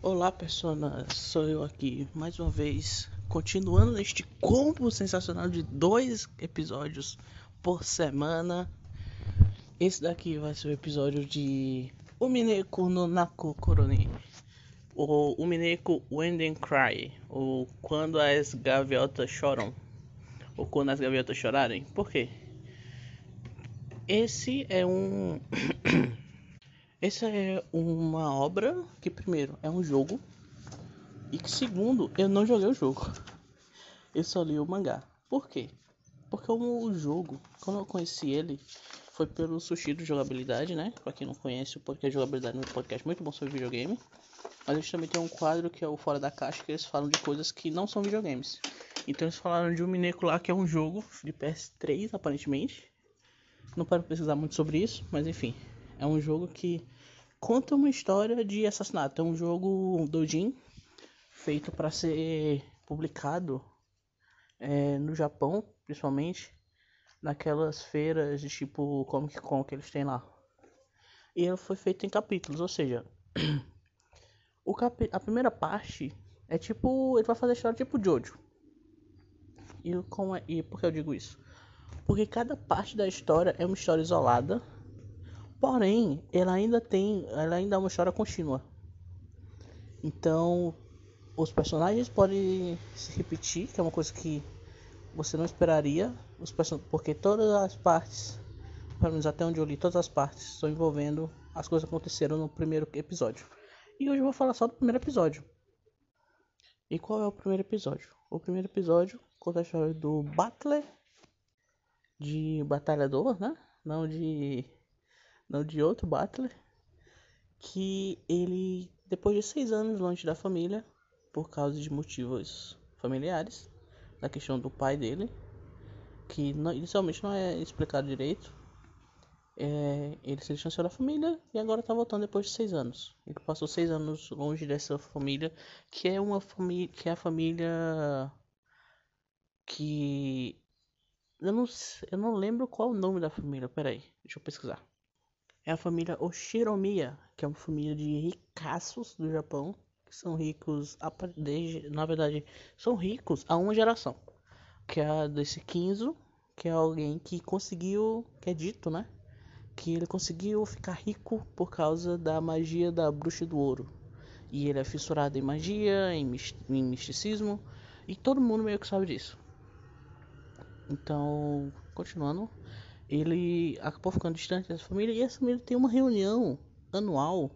Olá, personas, sou eu aqui mais uma vez, continuando neste combo sensacional de dois episódios por semana. Esse daqui vai ser o episódio de Umineko no Naku Koroni, ou Umineko When They Cry, ou Quando as Gaviotas Choram, ou Quando as Gaviotas Chorarem. Por quê? Esse é um Essa é uma obra que, primeiro, é um jogo. E que, segundo, eu não joguei o jogo. Eu só li o mangá. Por quê? Porque o jogo, quando eu conheci ele, foi pelo Sushi do Jogabilidade, né? Pra quem não conhece, o podcast Jogabilidade é um podcast muito bom sobre videogame. Mas eles também tem um quadro que é o Fora da Caixa, que eles falam de coisas que não são videogames. Então eles falaram de um Mineco lá, que é um jogo de PS3, aparentemente. Não para pesquisar muito sobre isso, mas enfim. É um jogo que conta uma história de assassinato. É um jogo doujin feito para ser publicado é, no Japão, principalmente naquelas feiras de tipo Comic Con que eles têm lá. E ele foi feito em capítulos, ou seja, o capi a primeira parte é tipo, ele vai fazer a história tipo Jojo. E como é, e por que eu digo isso? Porque cada parte da história é uma história isolada Porém, ela ainda tem, ela ainda é uma história contínua. Então, os personagens podem se repetir, que é uma coisa que você não esperaria, os porque todas as partes, pelo menos até onde eu li, todas as partes estão envolvendo as coisas que aconteceram no primeiro episódio. E hoje eu vou falar só do primeiro episódio. E qual é o primeiro episódio? O primeiro episódio conta a história do Butler de batalhador, né? Não de não de outro Butler, que ele, depois de seis anos longe da família, por causa de motivos familiares, da questão do pai dele, que não, inicialmente não é explicado direito, é, ele se distanciou da família e agora está voltando depois de seis anos. Ele passou seis anos longe dessa família, que é uma família, que é a família que eu não, eu não lembro qual o nome da família. Peraí, deixa eu pesquisar é a família Oshiromiya, que é uma família de ricaços do Japão, que são ricos, desde, na verdade, são ricos há uma geração, que é a desse Kinzo, que é alguém que conseguiu, que é dito, né, que ele conseguiu ficar rico por causa da magia da bruxa do ouro. E ele é fissurado em magia, em, em misticismo, e todo mundo meio que sabe disso. Então, continuando, ele acabou ficando distante dessa família e essa família tem uma reunião anual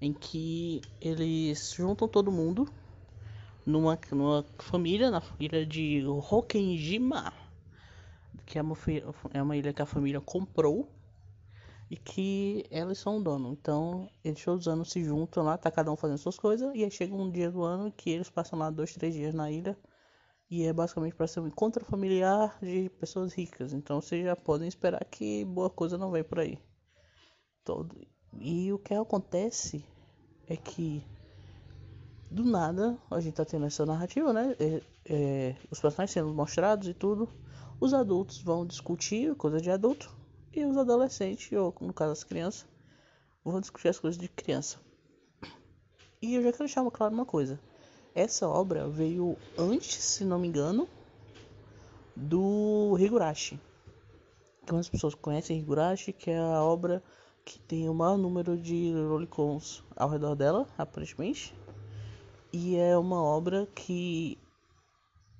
em que eles juntam todo mundo numa, numa família, na família de Hokenjima, que é uma, é uma ilha que a família comprou e que elas são o dono. Então, eles todos os anos se juntam lá, tá cada um fazendo suas coisas, e aí chega um dia do ano que eles passam lá dois, três dias na ilha e é basicamente para ser um encontro familiar de pessoas ricas. Então vocês já podem esperar que boa coisa não vem por aí. Todo. E o que acontece é que do nada a gente tá tendo essa narrativa, né? É, é, os personagens sendo mostrados e tudo. Os adultos vão discutir coisa de adulto e os adolescentes, ou no caso as crianças, vão discutir as coisas de criança. E eu já quero deixar claro uma coisa. Essa obra veio antes, se não me engano, do Higurashi. Algumas pessoas conhecem Higurashi, que é a obra que tem o maior número de lolicons ao redor dela, aparentemente. E é uma obra que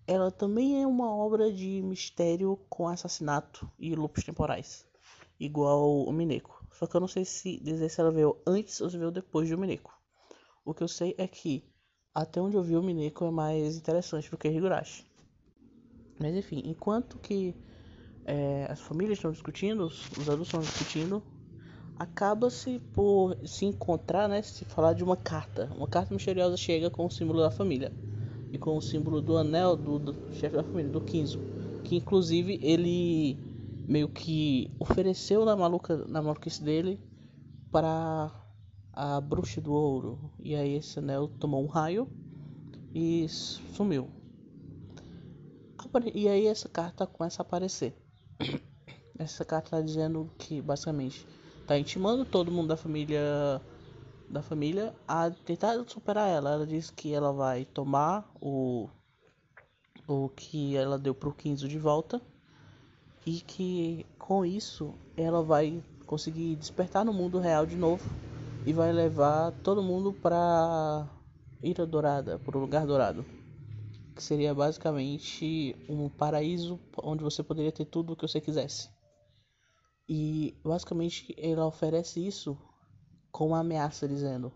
ela também é uma obra de mistério com assassinato e lupos temporais, igual o Mineko. Só que eu não sei se dizer se ela veio antes ou se veio depois do Mineko. O que eu sei é que até onde eu vi o Mineko é mais interessante do que Higurashi. Mas enfim, enquanto que é, as famílias estão discutindo, os, os adultos estão discutindo, acaba-se por se encontrar, né, se falar de uma carta. Uma carta misteriosa chega com o símbolo da família e com o símbolo do anel do, do chefe da família, do Kinzo, que inclusive ele meio que ofereceu na maluca na maluquice dele para a bruxa do ouro. E aí esse anel tomou um raio e sumiu. E aí essa carta começa a aparecer. Essa carta está dizendo que basicamente está intimando todo mundo da família da família a tentar superar ela. Ela diz que ela vai tomar o o que ela deu pro Kinzo de volta e que com isso ela vai conseguir despertar no mundo real de novo e vai levar todo mundo para Ilha Dourada, para o lugar dourado, que seria basicamente um paraíso onde você poderia ter tudo o que você quisesse. E basicamente ela oferece isso com uma ameaça dizendo: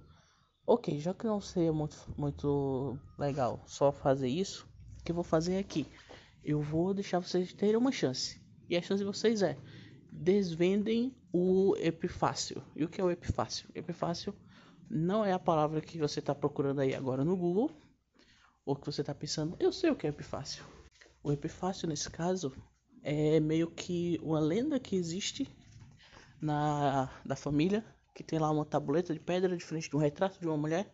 Ok, já que não seria muito, muito legal só fazer isso, o que eu vou fazer aqui? Eu vou deixar vocês terem uma chance. E a chance de vocês é desvendem o epifácio. E o que é o epifácio? Epifácio não é a palavra que você está procurando aí agora no Google, ou que você está pensando, eu sei o que é epifácio. O epifácio, nesse caso, é meio que uma lenda que existe na da família, que tem lá uma tabuleta de pedra de frente de um retrato de uma mulher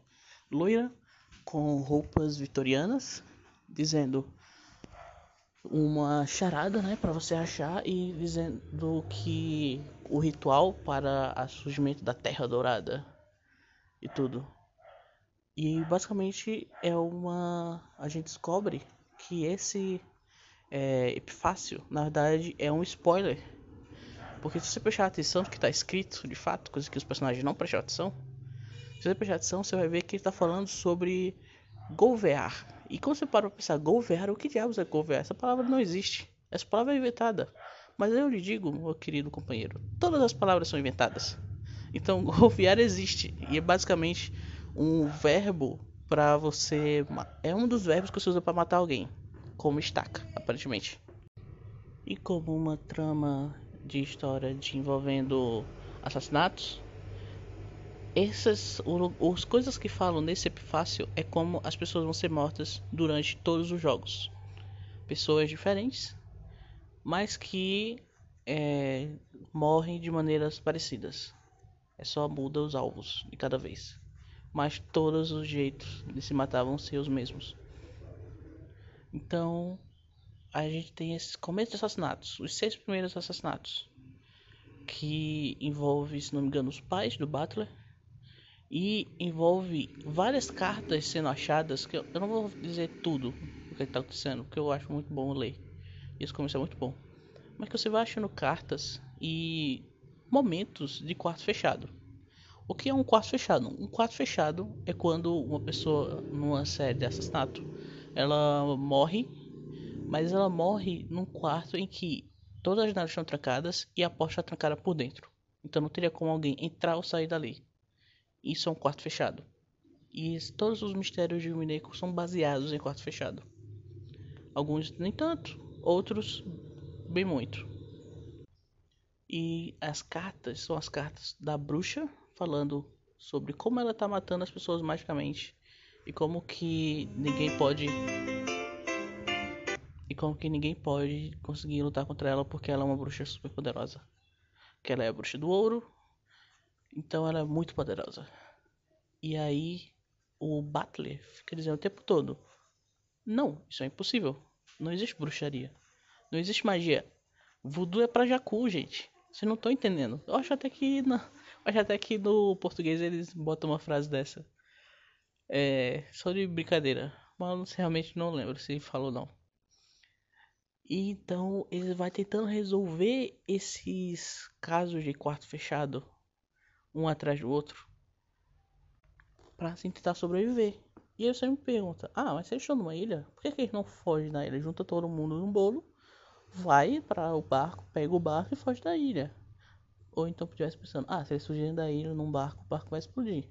loira com roupas vitorianas, dizendo uma charada, né, para você achar e dizendo que o ritual para o surgimento da Terra Dourada e tudo. E basicamente é uma a gente descobre que esse é, epifácio, na verdade, é um spoiler. Porque se você prestar atenção no que está escrito, de fato, coisa que os personagens não prestam atenção, se você prestar atenção, você vai ver que ele está falando sobre golvear. E quando você para pra pensar golvear, o que diabos é golvear? Essa palavra não existe. Essa palavra é inventada. Mas eu lhe digo, meu querido companheiro, todas as palavras são inventadas. Então, golvear existe. E é basicamente um verbo para você. É um dos verbos que você usa para matar alguém como estaca, aparentemente. E como uma trama de história de envolvendo assassinatos, essas as coisas que falam nesse epifácio é como as pessoas vão ser mortas durante todos os jogos. Pessoas diferentes, mas que é, morrem de maneiras parecidas. É só muda os alvos de cada vez. Mas todos os jeitos de se matar vão ser os mesmos. Então, a gente tem esse começo de assassinatos, os seis primeiros assassinatos, que envolve, se não me engano, os pais do Butler e envolve várias cartas sendo achadas, que eu, eu não vou dizer tudo o que está acontecendo, porque eu acho muito bom ler. Esse começo é muito bom. Mas que você vai achando cartas e momentos de quarto fechado. O que é um quarto fechado? Um quarto fechado é quando uma pessoa numa série de assassinato ela morre, mas ela morre num quarto em que todas as janelas estão trancadas e a porta está trancada por dentro. Então não teria como alguém entrar ou sair dali. Isso é um quarto fechado. E todos os mistérios de Mineco são baseados em quarto fechado. Alguns nem tanto, outros bem muito. E as cartas são as cartas da bruxa falando sobre como ela está matando as pessoas magicamente e como que ninguém pode e como que ninguém pode conseguir lutar contra ela porque ela é uma bruxa super poderosa. Que ela é a bruxa do ouro, então ela é muito poderosa. E aí o Butler fica dizendo o tempo todo: Não, isso é impossível. Não existe bruxaria. Não existe magia. Voodoo é pra Jacu, gente. Vocês não estão entendendo. Eu acho até que na, acho até que no português eles botam uma frase dessa. É, só de brincadeira. Mas realmente não lembro se falou não. E então ele vai tentando resolver esses casos de quarto fechado, um atrás do outro, para assim, tentar sobreviver. E aí você me pergunta: Ah, mas eles estão numa ilha, por que, que eles não fogem da ilha? Junta todo mundo num bolo, vai para o barco, pega o barco e foge da ilha. Ou então estivesse pensando: Ah, se eles fugirem da ilha num barco, o barco vai explodir.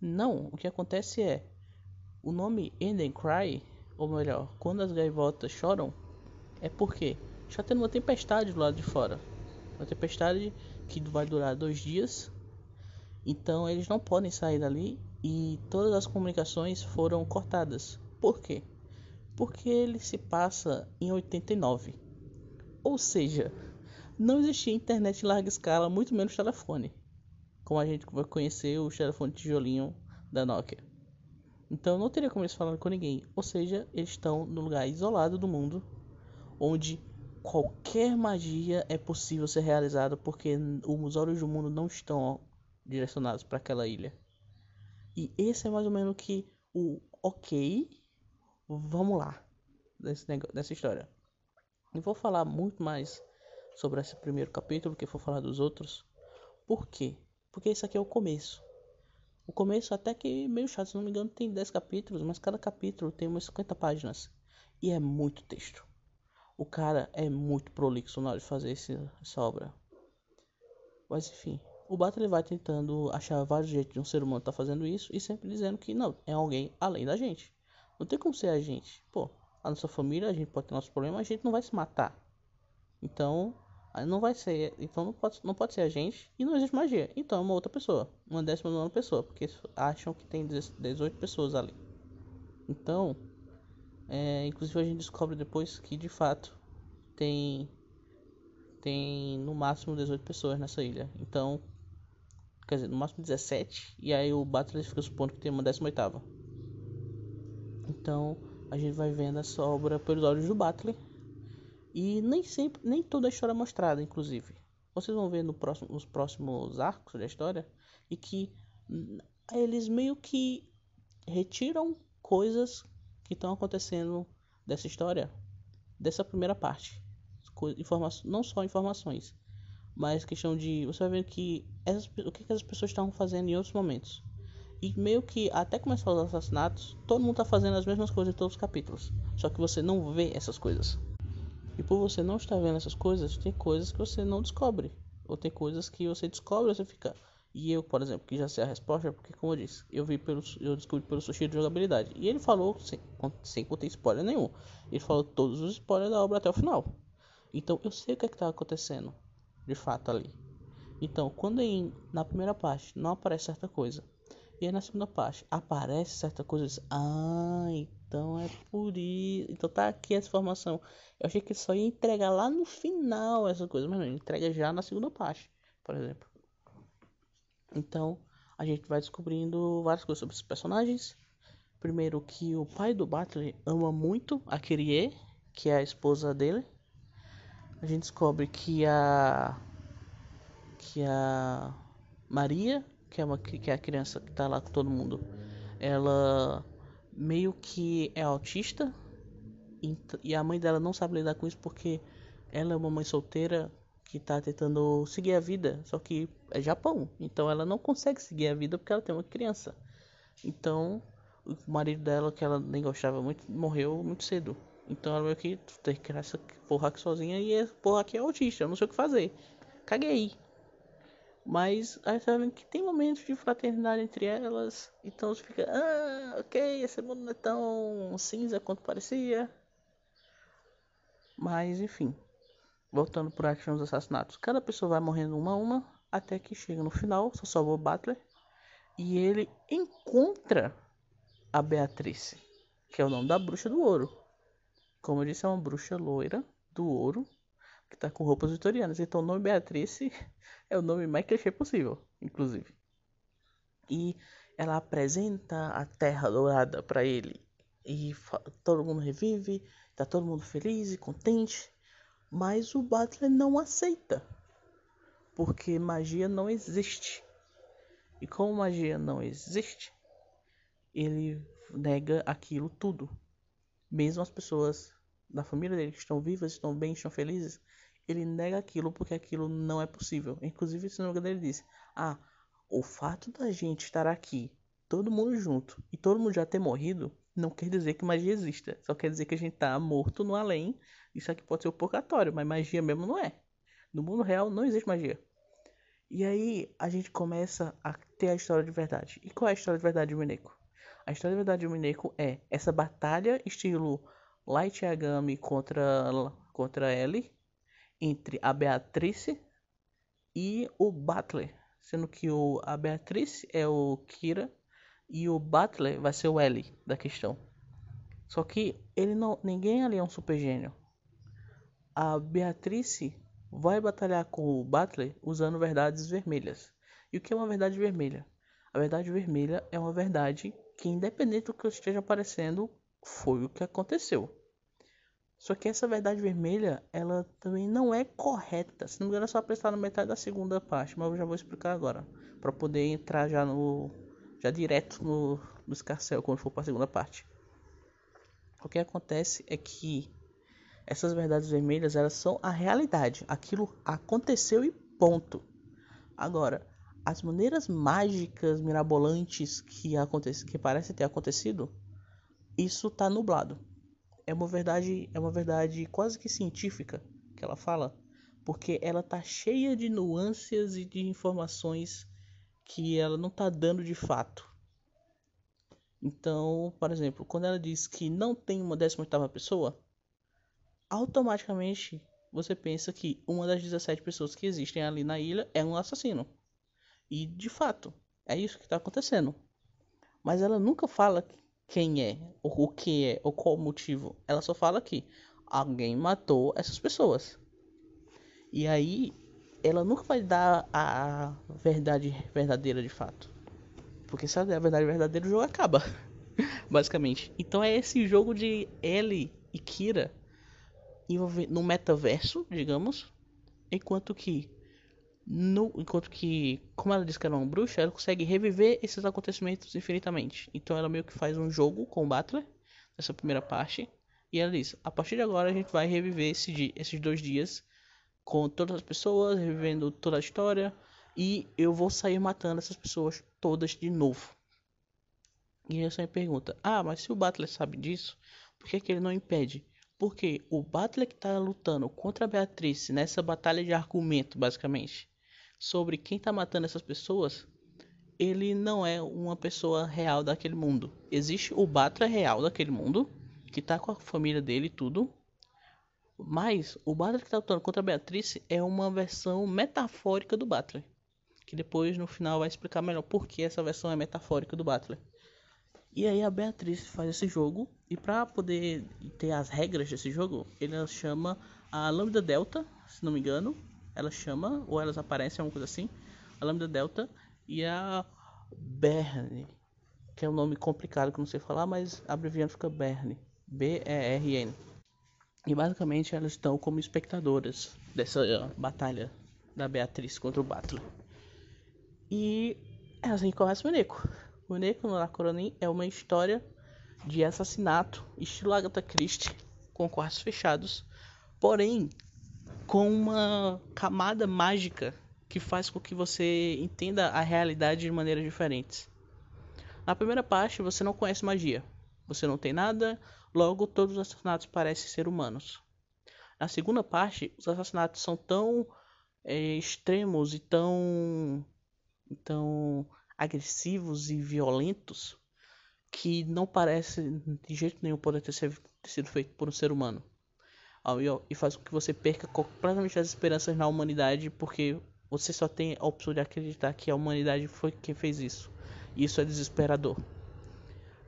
Não, o que acontece é o nome Eden Cry, ou melhor, quando as gaivotas choram, é porque está tendo uma tempestade do lado de fora. Uma tempestade que vai durar dois dias. Então eles não podem sair dali e todas as comunicações foram cortadas. Por quê? Porque ele se passa em 89. Ou seja, não existia internet em larga escala, muito menos telefone como a gente vai conhecer o telefone tijolinho da Nokia. Então não teria como eles falarem com ninguém. Ou seja, eles estão no lugar isolado do mundo, onde qualquer magia é possível ser realizada porque os olhos do mundo não estão direcionados para aquela ilha. E esse é mais ou menos que o ok, vamos lá, desse dessa história. E vou falar muito mais sobre esse primeiro capítulo que for falar dos outros. Por quê? Porque isso aqui é o começo. O começo até que é meio chato, se não me engano tem 10 capítulos, mas cada capítulo tem umas 50 páginas. E é muito texto. O cara é muito prolixo na hora de fazer esse, essa obra. Mas enfim, o Butler vai tentando achar vários jeitos de um ser humano estar tá fazendo isso e sempre dizendo que não, é alguém além da gente. Não tem como ser a gente. Pô, a nossa família, a gente pode ter nossos problemas, a gente não vai se matar. Então, não vai ser, então não pode, não pode ser a gente e não existe magia. Então é uma outra pessoa, uma décima nona pessoa, porque acham que tem 18 pessoas ali. Então, é, inclusive a gente descobre depois que de fato tem tem no máximo 18 pessoas nessa ilha. Então, quer dizer, no máximo 17, e aí o Butler fica supondo que tem uma 18ª. Então, a gente vai vendo essa obra pelos olhos do Butler, e nem sempre, nem toda a história é mostrada, inclusive. Vocês vão ver no próximo, nos próximos arcos da história, e que eles meio que retiram coisas que estão acontecendo dessa história, dessa primeira parte. não só informações, mas questão de. Você vai ver que essas, o que, que as pessoas estavam fazendo em outros momentos. E meio que até começar os assassinatos, todo mundo está fazendo as mesmas coisas em todos os capítulos. Só que você não vê essas coisas. E por você não estar vendo essas coisas, tem coisas que você não descobre. Ou tem coisas que você descobre você fica. E eu, por exemplo, que já sei a resposta, porque como eu disse, eu vi pelo, eu descobri pelo sushi de jogabilidade. E ele falou, sem, sem conter spoiler nenhum, ele falou todos os spoilers da obra até o final. Então eu sei o que é está acontecendo de fato ali. Então, quando em, na primeira parte não aparece certa coisa, e aí na segunda parte aparece certa coisa, diz, ah, então é por isso. Então tá aqui essa informação. Eu achei que só ia entregar lá no final essa coisa, mas não, entrega já na segunda parte, por exemplo. Então, a gente vai descobrindo várias coisas sobre os personagens. Primeiro que o pai do Butler ama muito a Kyrie, que é a esposa dele a gente descobre que a que a Maria, que é uma que é a criança que tá lá com todo mundo, ela meio que é autista e a mãe dela não sabe lidar com isso porque ela é uma mãe solteira que tá tentando seguir a vida, só que é Japão, então ela não consegue seguir a vida porque ela tem uma criança. Então, o marido dela, que ela nem gostava muito, morreu muito cedo. Então ela meio que tem que criar essa porra aqui sozinha e essa porra aqui é autista, eu não sei o que fazer. Caguei. Mas aí você vendo que tem momentos de fraternidade entre elas. Então você fica, ah, ok, esse mundo não é tão cinza quanto parecia. Mas enfim. Voltando por action dos assassinatos. Cada pessoa vai morrendo uma a uma. Até que chega no final, só salvou o Butler. E ele encontra a Beatrice, que é o nome da bruxa do ouro. Como eu disse, é uma bruxa loira do ouro que tá com roupas vitorianas. Então o nome Beatrice é o nome mais clichê possível, inclusive. E ela apresenta a Terra Dourada para ele. E todo mundo revive, tá todo mundo feliz e contente. Mas o Butler não aceita. Porque magia não existe. E como magia não existe, ele nega aquilo tudo mesmo as pessoas da família dele que estão vivas, estão bem, estão felizes, ele nega aquilo porque aquilo não é possível. Inclusive, se não me ele disse: Ah, o fato da gente estar aqui, todo mundo junto, e todo mundo já ter morrido, não quer dizer que magia exista. Só quer dizer que a gente tá morto no além. Isso aqui pode ser o purgatório, mas magia mesmo não é. No mundo real não existe magia. E aí a gente começa a ter a história de verdade. E qual é a história de verdade de Mineco? A história de verdade de Mineko é essa batalha estilo Light Yagami contra, contra Ellie entre a Beatrice e o Butler. Sendo que o, a Beatrice é o Kira e o Butler vai ser o Ellie da questão. Só que ele não, ninguém ali é um super gênio. A Beatrice vai batalhar com o Butler usando verdades vermelhas. E o que é uma verdade vermelha? A verdade vermelha é uma verdade que independente do que esteja aparecendo, foi o que aconteceu. Só que essa verdade vermelha, ela também não é correta. Se não me engano, é só prestar na metade da segunda parte, mas eu já vou explicar agora, para poder entrar já no já direto no, no escarcel quando for para a segunda parte. O que acontece é que essas verdades vermelhas elas são a realidade, aquilo aconteceu e ponto. Agora, as maneiras mágicas, mirabolantes que que parece ter acontecido, isso está nublado. É uma verdade, é uma verdade quase que científica que ela fala, porque ela tá cheia de nuances e de informações que ela não tá dando de fato. Então, por exemplo, quando ela diz que não tem uma 18ª pessoa, automaticamente você pensa que uma das 17 pessoas que existem ali na ilha é um assassino. E de fato, é isso que está acontecendo. Mas ela nunca fala quem é, ou o que é, ou qual o motivo. Ela só fala que alguém matou essas pessoas. E aí, ela nunca vai dar a verdade verdadeira de fato. Porque se ela der a verdade verdadeira, o jogo acaba. Basicamente. Então é esse jogo de Ellie e Kira no metaverso, digamos. Enquanto que no, enquanto que, como ela disse que era uma bruxa, ela consegue reviver esses acontecimentos infinitamente. Então ela meio que faz um jogo com o Butler, nessa primeira parte. E ela diz: a partir de agora a gente vai reviver esse esses dois dias com todas as pessoas, revivendo toda a história. E eu vou sair matando essas pessoas todas de novo. E aí você me pergunta: ah, mas se o Butler sabe disso, por que, que ele não impede? Porque o Butler que está lutando contra a Beatriz nessa batalha de argumento, basicamente, sobre quem está matando essas pessoas, ele não é uma pessoa real daquele mundo. Existe o Butler real daquele mundo, que está com a família dele e tudo. Mas o Butler que está lutando contra a Beatriz é uma versão metafórica do Butler. Que depois no final vai explicar melhor por que essa versão é metafórica do Butler. E aí a Beatriz faz esse jogo e para poder ter as regras desse jogo, ele chama a Lambda Delta, se não me engano, ela chama ou elas aparecem alguma coisa assim, a Lambda Delta e a Berne, que é um nome complicado que eu não sei falar, mas abreviando fica Berne, B E basicamente elas estão como espectadoras dessa batalha da Beatriz contra o Butler. E é assim que começa o Neco. O Neco no Lacronin é uma história de assassinato, estilo Agatha Christie, com quartos fechados, porém com uma camada mágica que faz com que você entenda a realidade de maneiras diferentes. Na primeira parte, você não conhece magia, você não tem nada, logo todos os assassinatos parecem ser humanos. Na segunda parte, os assassinatos são tão é, extremos e tão, tão agressivos e violentos que não parece de jeito nenhum poder ter, ter sido feito por um ser humano. E faz com que você perca completamente as esperanças na humanidade, porque você só tem a opção de acreditar que a humanidade foi quem fez isso. E isso é desesperador.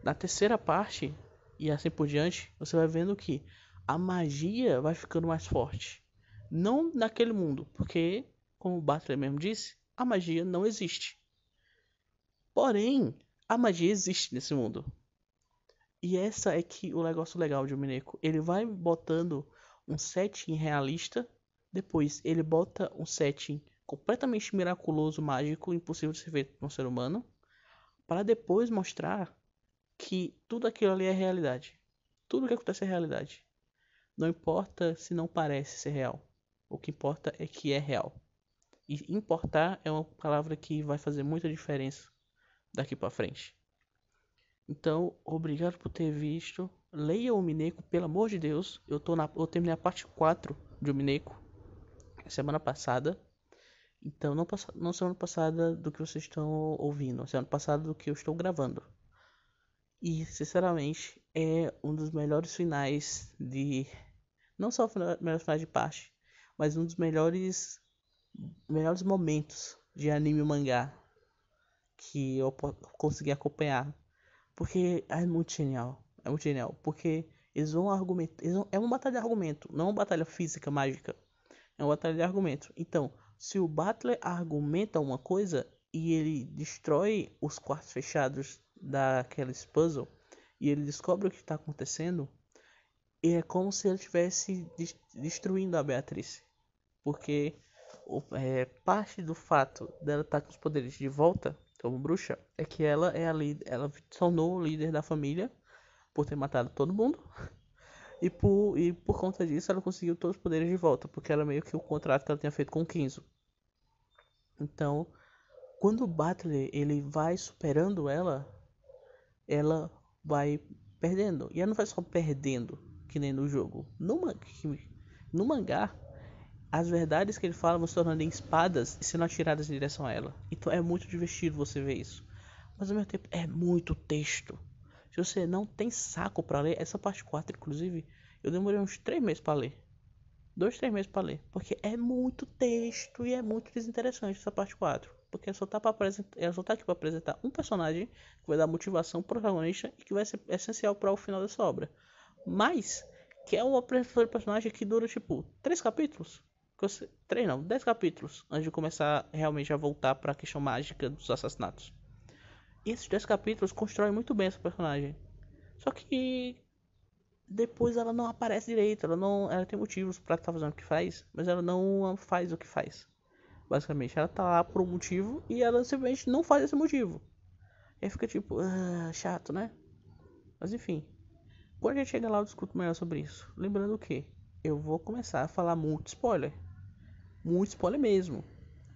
Na terceira parte, e assim por diante, você vai vendo que a magia vai ficando mais forte. Não naquele mundo, porque, como o Butler mesmo disse, a magia não existe. Porém, a magia existe nesse mundo. E essa é que o negócio legal de Mineco. Ele vai botando um setting realista, depois ele bota um setting completamente miraculoso, mágico, impossível de ser feito por um ser humano, para depois mostrar que tudo aquilo ali é realidade. Tudo que acontece é realidade. Não importa se não parece ser real. O que importa é que é real. E importar é uma palavra que vai fazer muita diferença daqui para frente. Então, obrigado por ter visto. Leia o Mineco, pelo amor de Deus. Eu, tô na, eu terminei a parte 4 de Mineco semana passada. Então, não, não semana passada do que vocês estão ouvindo, semana passada do que eu estou gravando. E, sinceramente, é um dos melhores finais de. Não só o melhor final de parte, mas um dos melhores melhores momentos de anime e mangá que eu consegui acompanhar. Porque é muito genial. É muito genial. Porque eles vão argumentar. Vão, é uma batalha de argumento, não uma batalha física mágica. É uma batalha de argumento. Então, se o Butler argumenta uma coisa e ele destrói os quartos fechados daqueles puzzle e ele descobre o que está acontecendo, é como se ele estivesse destruindo a Beatriz. Porque é, parte do fato dela estar tá com os poderes de volta como bruxa, é que ela é a ela se tornou o líder da família por ter matado todo mundo. E por, e por conta disso ela conseguiu todos os poderes de volta, porque era meio que o contrato que ela tinha feito com o Kinzo. Então, quando o Butler ele vai superando ela, ela vai perdendo. E ela não vai só perdendo, que nem no jogo. No, no mangá, as verdades que ele fala vão se tornando em espadas e sendo atiradas em direção a ela. Então é muito divertido você ver isso. Mas ao mesmo tempo é muito texto. Se você não tem saco para ler, essa parte 4, inclusive, eu demorei uns 3 meses para ler. Dois, três meses para ler. Porque é muito texto e é muito desinteressante essa parte 4. Porque ela só tá, apresentar, ela só tá aqui para apresentar um personagem que vai dar motivação pro protagonista e que vai ser essencial para o final dessa obra. Mas, que é uma apresentação de personagem que dura tipo três capítulos. Três não, dez capítulos antes de começar realmente a voltar para a questão mágica dos assassinatos. Esses dez capítulos constroem muito bem essa personagem. Só que depois ela não aparece direito, ela não, ela tem motivos para estar tá fazendo o que faz, mas ela não faz o que faz. Basicamente, ela tá lá por um motivo e ela simplesmente não faz esse motivo. E aí fica tipo, ah, chato, né? Mas enfim, quando a gente chegar lá eu discuto melhor sobre isso. Lembrando que eu vou começar a falar muito spoiler. Muito spoiler mesmo.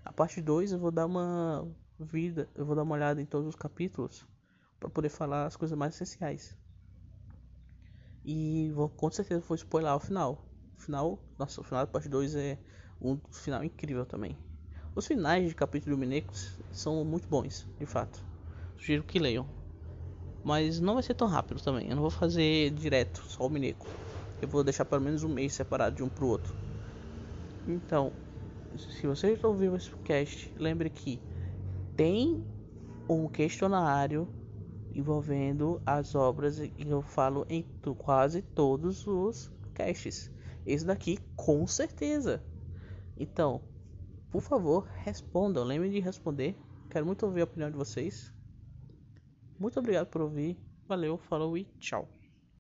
A parte 2 eu vou dar uma vida, eu vou dar uma olhada em todos os capítulos para poder falar as coisas mais essenciais. E vou com certeza vou spoiler o final. O final, nossa, o final da parte 2 é um final incrível também. Os finais de capítulo Minecos são muito bons, de fato. Sugiro que leiam. Mas não vai ser tão rápido também. Eu não vou fazer direto, só o Mineco. Eu vou deixar pelo menos um mês separado de um pro outro. Então, se você está ouvindo esse podcast, lembre que tem um questionário envolvendo as obras e eu falo em quase todos os casts. Esse daqui com certeza. Então, por favor, respondam. Lembrem de responder. Quero muito ouvir a opinião de vocês. Muito obrigado por ouvir. Valeu, falou e tchau.